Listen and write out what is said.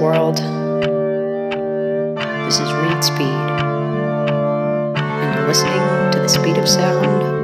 world. This is Reed Speed, and you're listening to the speed of sound